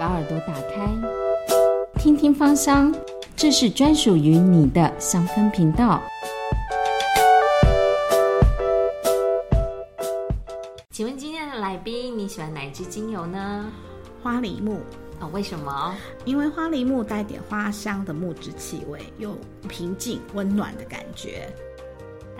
把耳朵打开，听听芳香，这是专属于你的香氛频道。请问今天的来宾，你喜欢哪一支精油呢？花梨木哦，为什么？因为花梨木带点花香的木质气味，又平静温暖的感觉。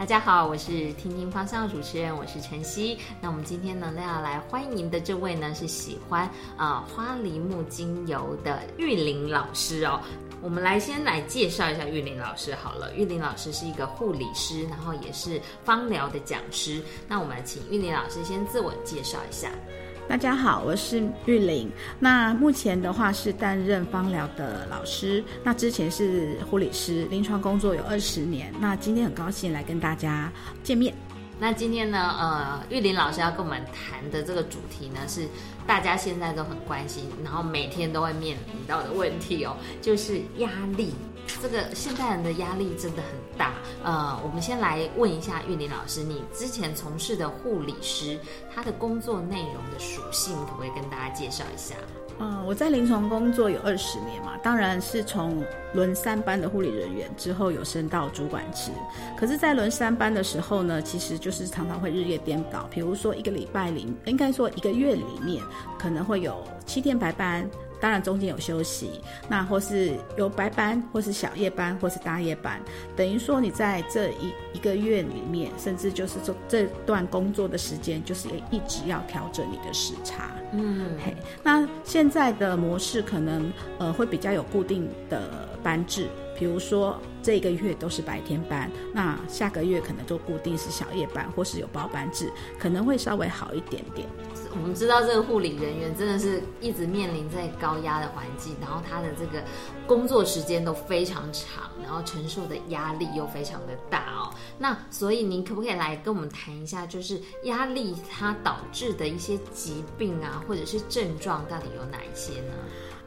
大家好，我是听听方向主持人，我是晨曦。那我们今天呢，要来欢迎的这位呢，是喜欢啊花梨木精油的玉林老师哦。我们来先来介绍一下玉林老师好了。玉林老师是一个护理师，然后也是芳疗的讲师。那我们请玉林老师先自我介绍一下。大家好，我是玉玲。那目前的话是担任芳疗的老师，那之前是护理师，临床工作有二十年。那今天很高兴来跟大家见面。那今天呢，呃，玉林老师要跟我们谈的这个主题呢，是大家现在都很关心，然后每天都会面临到的问题哦，就是压力。这个现代人的压力真的很大。呃，我们先来问一下玉林老师，你之前从事的护理师，他的工作内容的属性，可不可以跟大家介绍一下？嗯，我在临床工作有二十年嘛，当然是从轮三班的护理人员之后有升到主管职。可是，在轮三班的时候呢，其实就是常常会日夜颠倒。比如说一个礼拜里，应该说一个月里面，可能会有七天白班。当然中间有休息，那或是有白班，或是小夜班，或是大夜班，等于说你在这一一个月里面，甚至就是这这段工作的时间，就是一直要调整你的时差。嗯，嘿，那现在的模式可能呃会比较有固定的班制，比如说这一个月都是白天班，那下个月可能就固定是小夜班，或是有包班制，可能会稍微好一点点。我们知道这个护理人员真的是一直面临在高压的环境，然后他的这个工作时间都非常长，然后承受的压力又非常的大哦。那所以您可不可以来跟我们谈一下，就是压力它导致的一些疾病啊，或者是症状到底有哪一些呢？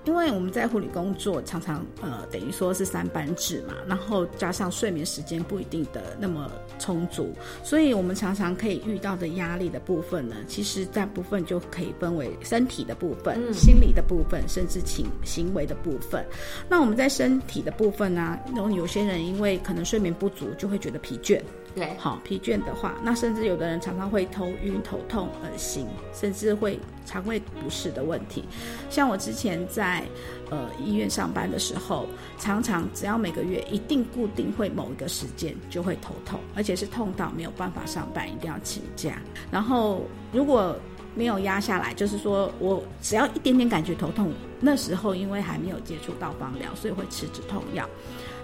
因为我们在护理工作，常常呃等于说是三班制嘛，然后加上睡眠时间不一定的那么充足，所以我们常常可以遇到的压力的部分呢，其实大部分就可以分为身体的部分、心理的部分，甚至情行为的部分。那我们在身体的部分呢，然后有些人因为可能睡眠不足，就会觉得疲倦。对，好疲倦的话，那甚至有的人常常会头晕、头痛、恶心，甚至会肠胃不适的问题。像我之前在呃医院上班的时候，常常只要每个月一定固定会某一个时间就会头痛，而且是痛到没有办法上班，一定要请假。然后如果没有压下来，就是说我只要一点点感觉头痛，那时候因为还没有接触到方疗，所以会吃止痛药。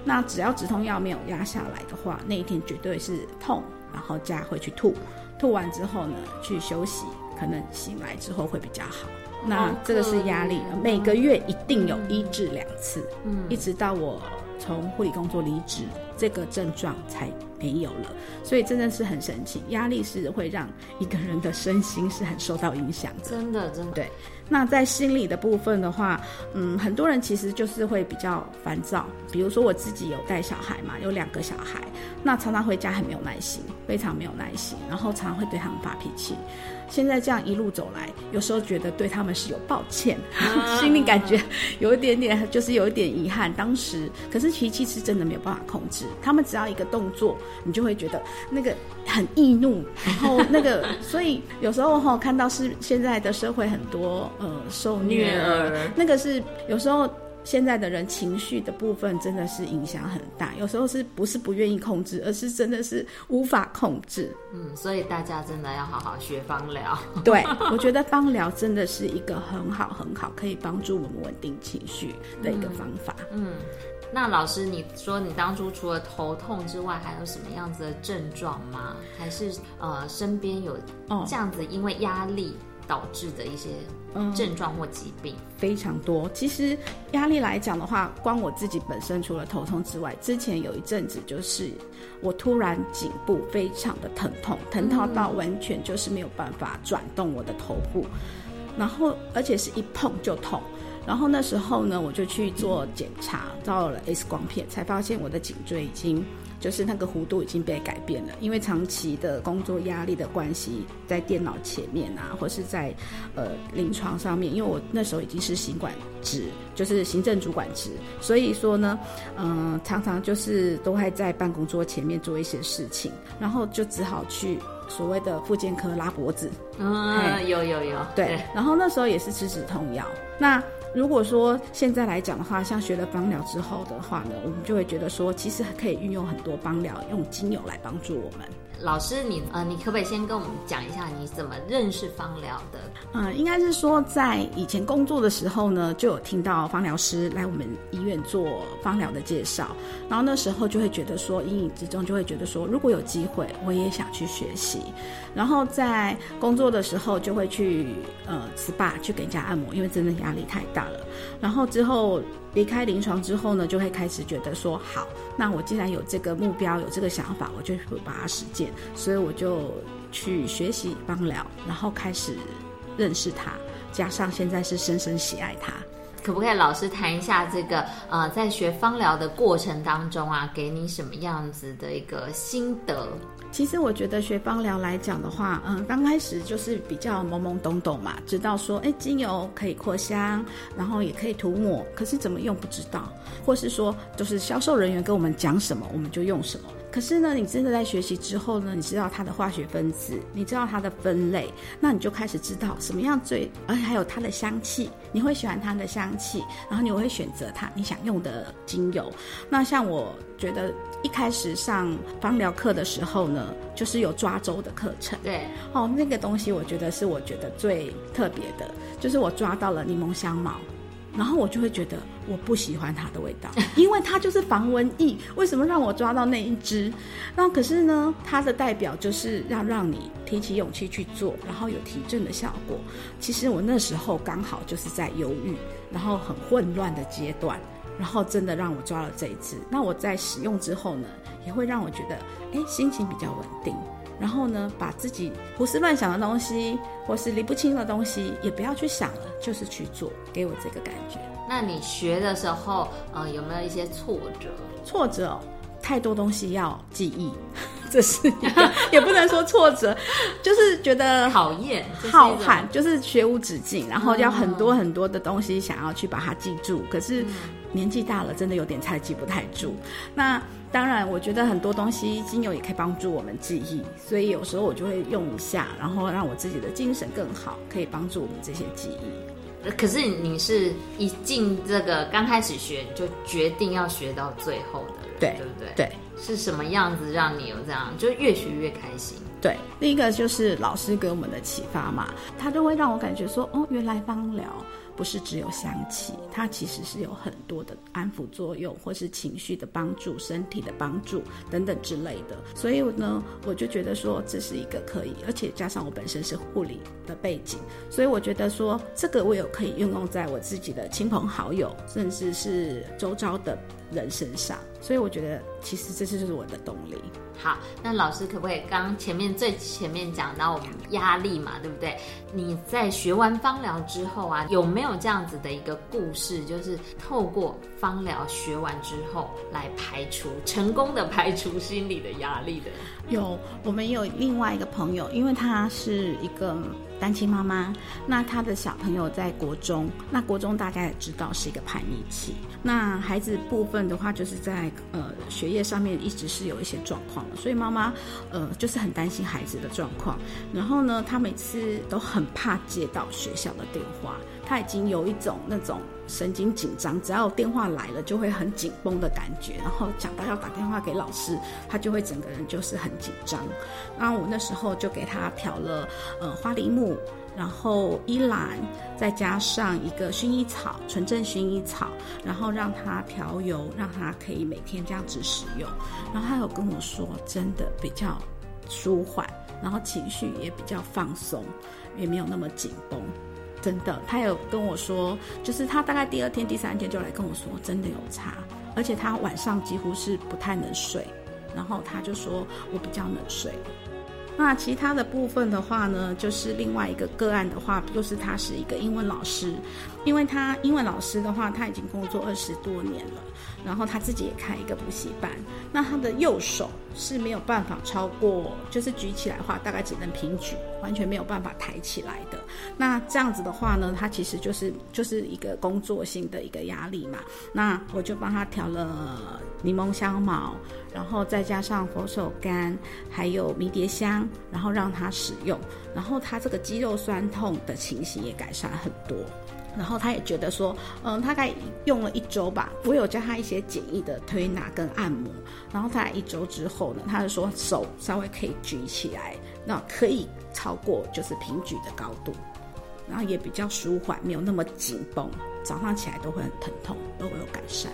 那只要止痛药没有压下来的话，那一天绝对是痛，然后加会去吐，吐完之后呢去休息，可能醒来之后会比较好。那这个是压力，每个月一定有一至两次，嗯，一直到我从护理工作离职，这个症状才没有了。所以真的是很神奇，压力是会让一个人的身心是很受到影响的。真的，真的对。那在心理的部分的话，嗯，很多人其实就是会比较烦躁。比如说我自己有带小孩嘛，有两个小孩，那常常回家很没有耐心，非常没有耐心，然后常常会对他们发脾气。现在这样一路走来，有时候觉得对他们是有抱歉，心里感觉有一点点，就是有一点遗憾。当时可是脾气是真的没有办法控制，他们只要一个动作，你就会觉得那个很易怒，然后那个，所以有时候哈看到是现在的社会很多。呃，受虐儿，那个是有时候现在的人情绪的部分真的是影响很大，有时候是不是不愿意控制，而是真的是无法控制。嗯，所以大家真的要好好学芳疗。对，我觉得芳疗真的是一个很好很好可以帮助我们稳定情绪的一个方法。嗯，那老师，你说你当初除了头痛之外，还有什么样子的症状吗？还是呃身边有这样子因为压力？导致的一些症状或疾病非常多。其实压力来讲的话，光我自己本身除了头痛之外，之前有一阵子就是我突然颈部非常的疼痛，疼痛到完全就是没有办法转动我的头部，然后而且是一碰就痛。然后那时候呢，我就去做检查，照了 X 光片，才发现我的颈椎已经就是那个弧度已经被改变了，因为长期的工作压力的关系，在电脑前面啊，或是在呃临床上面，因为我那时候已经是行管职，就是行政主管职，所以说呢，嗯、常常就是都会在办公桌前面做一些事情，然后就只好去所谓的复健科拉脖子，嗯，有有有，对，然后那时候也是吃止痛药。那如果说现在来讲的话，像学了芳疗之后的话呢，我们就会觉得说，其实可以运用很多芳疗，用精油来帮助我们。老师你呃，你可不可以先跟我们讲一下你怎么认识芳疗的？嗯，应该是说在以前工作的时候呢，就有听到芳疗师来我们医院做芳疗的介绍，然后那时候就会觉得说，阴影之中就会觉得说，如果有机会，我也想去学习。然后在工作的时候就会去呃 SPA 去给人家按摩，因为真的压力太大了。然后之后离开临床之后呢，就会开始觉得说，好，那我既然有这个目标，有这个想法，我就会把它实践。所以我就去学习帮疗，然后开始认识他，加上现在是深深喜爱他。可不可以老师谈一下这个呃，在学芳疗的过程当中啊，给你什么样子的一个心得？其实我觉得学芳疗来讲的话，嗯，刚开始就是比较懵懵懂懂嘛，知道说，哎，精油可以扩香，然后也可以涂抹，可是怎么用不知道，或是说，就是销售人员跟我们讲什么，我们就用什么。可是呢，你真的在学习之后呢，你知道它的化学分子，你知道它的分类，那你就开始知道什么样最，而且还有它的香气，你会喜欢它的香气，然后你会选择它你想用的精油。那像我觉得一开始上芳疗课的时候呢，就是有抓周的课程，对，哦，那个东西我觉得是我觉得最特别的，就是我抓到了柠檬香茅。然后我就会觉得我不喜欢它的味道，因为它就是防蚊液。为什么让我抓到那一只？那可是呢，它的代表就是要让你提起勇气去做，然后有提振的效果。其实我那时候刚好就是在犹豫，然后很混乱的阶段，然后真的让我抓了这一只。那我在使用之后呢，也会让我觉得，哎，心情比较稳定。然后呢，把自己胡思乱想的东西，或是理不清的东西，也不要去想了，就是去做，给我这个感觉。那你学的时候，呃，有没有一些挫折？挫折哦，太多东西要记忆，这是一个，也不能说挫折，就是觉得讨厌、浩瀚，就是学无止境，然后要很多很多的东西想要去把它记住，可是年纪大了，真的有点太记不太住。那当然，我觉得很多东西精油也可以帮助我们记忆，所以有时候我就会用一下，然后让我自己的精神更好，可以帮助我们这些记忆。呃可是你是一进这个刚开始学就决定要学到最后的。人，对对不对？对。是什么样子让你有这样，就越学越开心？对，另一个就是老师给我们的启发嘛，他就会让我感觉说，哦，原来芳疗不是只有香气，它其实是有很多的安抚作用，或是情绪的帮助、身体的帮助等等之类的。所以呢，我就觉得说这是一个可以，而且加上我本身是护理的背景，所以我觉得说这个我有可以运用在我自己的亲朋好友，甚至是周遭的人身上。所以我觉得其实这就是我的动力。好，那老师可不可以刚前面最前面讲到我们压力嘛，对不对？你在学完芳疗之后啊，有没有这样子的一个故事，就是透过芳疗学完之后来排除成功的排除心理的压力的？有，我们有另外一个朋友，因为他是一个单亲妈妈，那她的小朋友在国中，那国中大家也知道是一个叛逆期，那孩子部分的话，就是在呃学业上面一直是有一些状况，所以妈妈呃就是很担心孩子的状况，然后呢，她每次都很怕接到学校的电话，他已经有一种那种。神经紧张，只要电话来了就会很紧绷的感觉，然后讲到要打电话给老师，他就会整个人就是很紧张。那我那时候就给他调了呃花梨木，然后依兰，再加上一个薰衣草，纯正薰衣草，然后让他调油，让他可以每天这样子使用。然后他有跟我说，真的比较舒缓，然后情绪也比较放松，也没有那么紧绷。真的，他有跟我说，就是他大概第二天、第三天就来跟我说，真的有差，而且他晚上几乎是不太能睡，然后他就说我比较能睡，那其他的部分的话呢，就是另外一个个案的话，就是他是一个英文老师，因为他英文老师的话，他已经工作二十多年了，然后他自己也开一个补习班，那他的右手是没有办法超过，就是举起来的话，大概只能平举，完全没有办法抬起来的。那这样子的话呢，他其实就是就是一个工作性的一个压力嘛。那我就帮他调了柠檬香茅，然后再加上佛手柑，还有迷迭香，然后让他使用，然后他这个肌肉酸痛的情形也改善很多。然后他也觉得说，嗯，大概用了一周吧，我有教他一些简易的推拿跟按摩，然后大概一周之后呢，他就说手稍微可以举起来，那可以超过就是平举的高度，然后也比较舒缓，没有那么紧绷，早上起来都会很疼痛，都会有改善。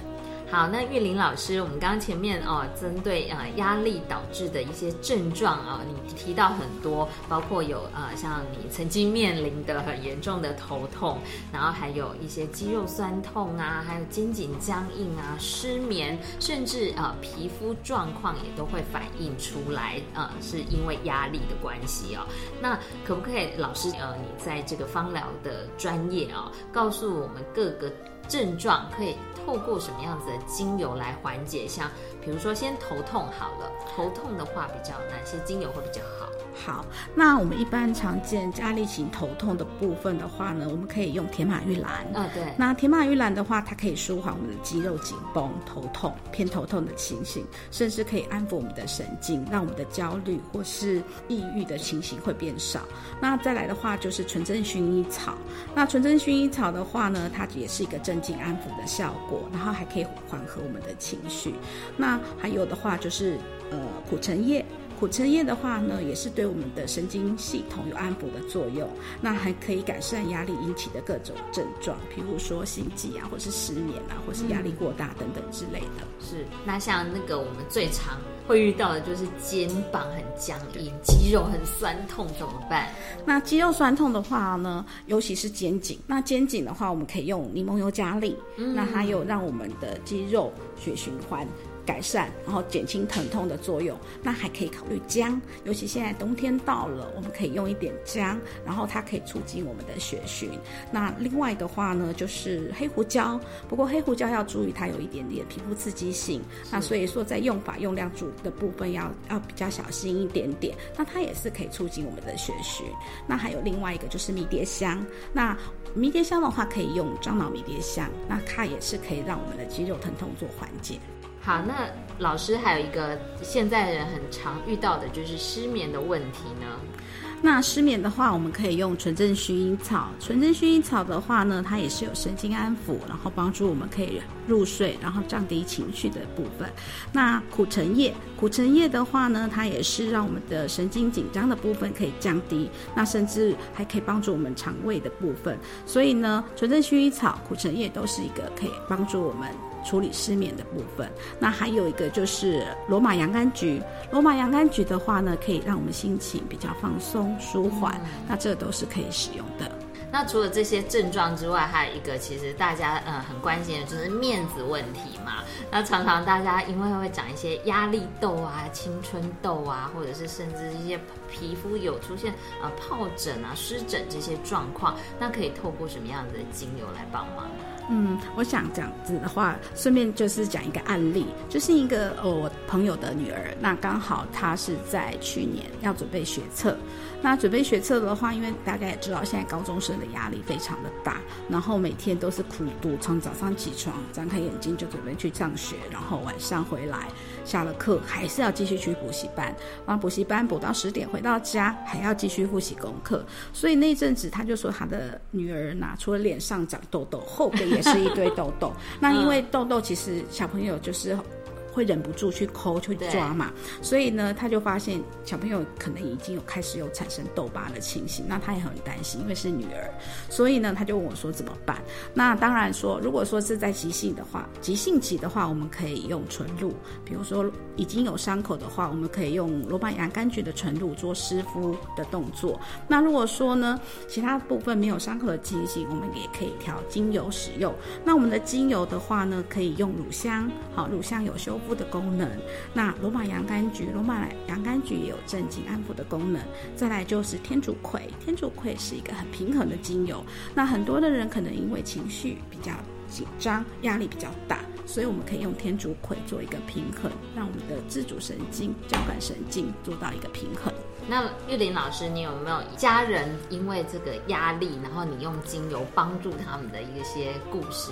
好，那玉玲老师，我们刚刚前面哦，针对呃压力导致的一些症状啊，你提到很多，包括有呃像你曾经面临的很严重的头痛，然后还有一些肌肉酸痛啊，还有肩颈僵硬啊、失眠，甚至呃皮肤状况也都会反映出来，呃是因为压力的关系哦。那可不可以老师呃你在这个芳疗的专业啊，告诉我们各个。症状可以透过什么样子的精油来缓解？像比如说，先头痛好了，头痛的话比较哪些精油会比较好？好，那我们一般常见压力型头痛的部分的话呢，我们可以用铁马玉兰。嗯，对。那铁马玉兰的话，它可以舒缓我们的肌肉紧绷、头痛、偏头痛的情形，甚至可以安抚我们的神经，让我们的焦虑或是抑郁的情形会变少。那再来的话就是纯正薰衣草。那纯正薰衣草的话呢，它也是一个镇静安抚的效果，然后还可以缓和我们的情绪。那还有的话就是呃苦橙叶。苦橙叶的话呢，也是对我们的神经系统有安抚的作用，那还可以改善压力引起的各种症状，比如说心悸啊，或是失眠啊，或是压力过大等等之类的。是，那像那个我们最常会遇到的就是肩膀很僵硬，肌肉很酸痛，怎么办？那肌肉酸痛的话呢，尤其是肩颈，那肩颈的话，我们可以用柠檬油加利，那它有让我们的肌肉血循环。改善，然后减轻疼痛的作用，那还可以考虑姜，尤其现在冬天到了，我们可以用一点姜，然后它可以促进我们的血循。那另外的话呢，就是黑胡椒，不过黑胡椒要注意它有一点点皮肤刺激性，那所以说在用法用量主的部分要要比较小心一点点。那它也是可以促进我们的血循。那还有另外一个就是迷迭香，那迷迭香的话可以用樟脑迷迭香，那它也是可以让我们的肌肉疼痛做缓解。好，那老师还有一个现在人很常遇到的就是失眠的问题呢。那失眠的话，我们可以用纯正薰衣草。纯正薰衣草的话呢，它也是有神经安抚，然后帮助我们可以入睡，然后降低情绪的部分。那苦橙叶，苦橙叶的话呢，它也是让我们的神经紧张的部分可以降低，那甚至还可以帮助我们肠胃的部分。所以呢，纯正薰衣草、苦橙叶都是一个可以帮助我们。处理失眠的部分，那还有一个就是罗马洋甘菊。罗马洋甘菊的话呢，可以让我们心情比较放松、舒缓。那这都是可以使用的。那除了这些症状之外，还有一个其实大家呃很关心的就是面子问题嘛。那常常大家因为会长一些压力痘啊、青春痘啊，或者是甚至一些皮肤有出现呃疱疹啊、湿疹这些状况，那可以透过什么样子的精油来帮忙？嗯，我想这样子的话，顺便就是讲一个案例，就是一个呃我朋友的女儿，那刚好她是在去年要准备学测，那准备学测的话，因为大家也知道现在高中生的压力非常的大，然后每天都是苦读，从早上起床张开眼睛就准备去上学，然后晚上回来下了课还是要继续去补习班，然后补习班补到十点回到家还要继续复习功课，所以那阵子他就说他的女儿拿除了脸上长痘痘，后背。也是一堆痘痘，那因为痘痘其实小朋友就是。会忍不住去抠、去抓嘛，所以呢，他就发现小朋友可能已经有开始有产生痘疤的情形，那他也很担心，因为是女儿，所以呢，他就问我说怎么办？那当然说，如果说是在急性的话，急性期的话，我们可以用纯露，比如说已经有伤口的话，我们可以用罗马洋甘菊的纯露做湿敷的动作。那如果说呢，其他部分没有伤口的情形，我们也可以调精油使用。那我们的精油的话呢，可以用乳香，好，乳香有修。抚的功能。那罗马洋甘菊，罗马洋甘菊也有镇静安抚的功能。再来就是天竺葵，天竺葵是一个很平衡的精油。那很多的人可能因为情绪比较紧张，压力比较大，所以我们可以用天竺葵做一个平衡，让我们的自主神经、交感神经做到一个平衡。那玉林老师，你有没有家人因为这个压力，然后你用精油帮助他们的一些故事？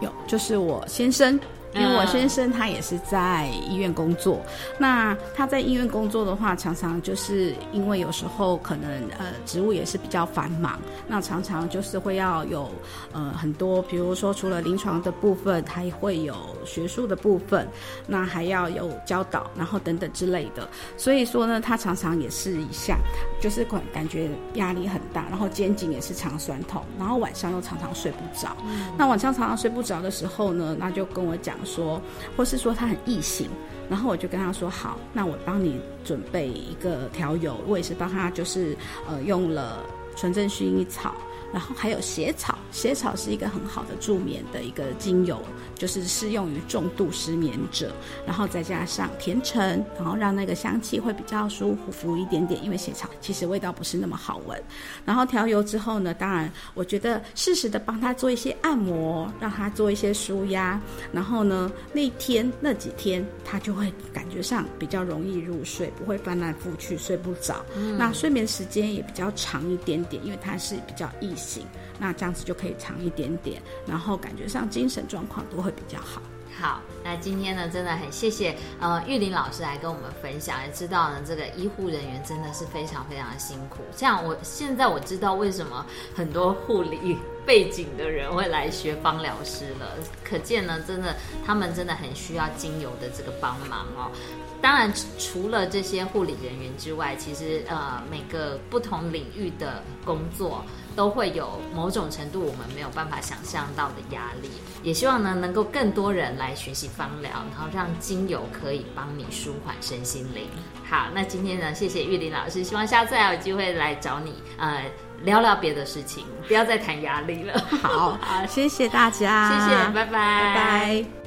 有，就是我先生。因为我先生他也是在医院工作，那他在医院工作的话，常常就是因为有时候可能呃职务也是比较繁忙，那常常就是会要有呃很多，比如说除了临床的部分，还会有学术的部分，那还要有教导，然后等等之类的。所以说呢，他常常也是一下，就是感感觉压力很大，然后肩颈也是常酸痛，然后晚上又常常睡不着。那晚上常常睡不着的时候呢，那就跟我讲。说，说或是说他很易醒，然后我就跟他说好，那我帮你准备一个调油，我也是帮他就是呃用了纯正薰衣草。然后还有血草，血草是一个很好的助眠的一个精油，就是适用于重度失眠者。然后再加上甜橙，然后让那个香气会比较舒服一点点。因为血草其实味道不是那么好闻。然后调油之后呢，当然我觉得适时的帮他做一些按摩，让他做一些舒压。然后呢，那天那几天他就会感觉上比较容易入睡，不会翻来覆去睡不着。那睡眠时间也比较长一点点，因为它是比较易。行，那这样子就可以长一点点，然后感觉上精神状况都会比较好。好，那今天呢，真的很谢谢呃玉林老师来跟我们分享，也知道呢这个医护人员真的是非常非常辛苦。像我现在我知道为什么很多护理 背景的人会来学芳疗师了，可见呢，真的他们真的很需要精油的这个帮忙哦。当然，除了这些护理人员之外，其实呃每个不同领域的工作。都会有某种程度我们没有办法想象到的压力，也希望呢能够更多人来学习芳疗，然后让精油可以帮你舒缓身心灵。好，那今天呢，谢谢玉林老师，希望下次还有机会来找你，呃，聊聊别的事情，不要再谈压力了。好，好，谢谢大家，谢谢，拜拜，拜拜。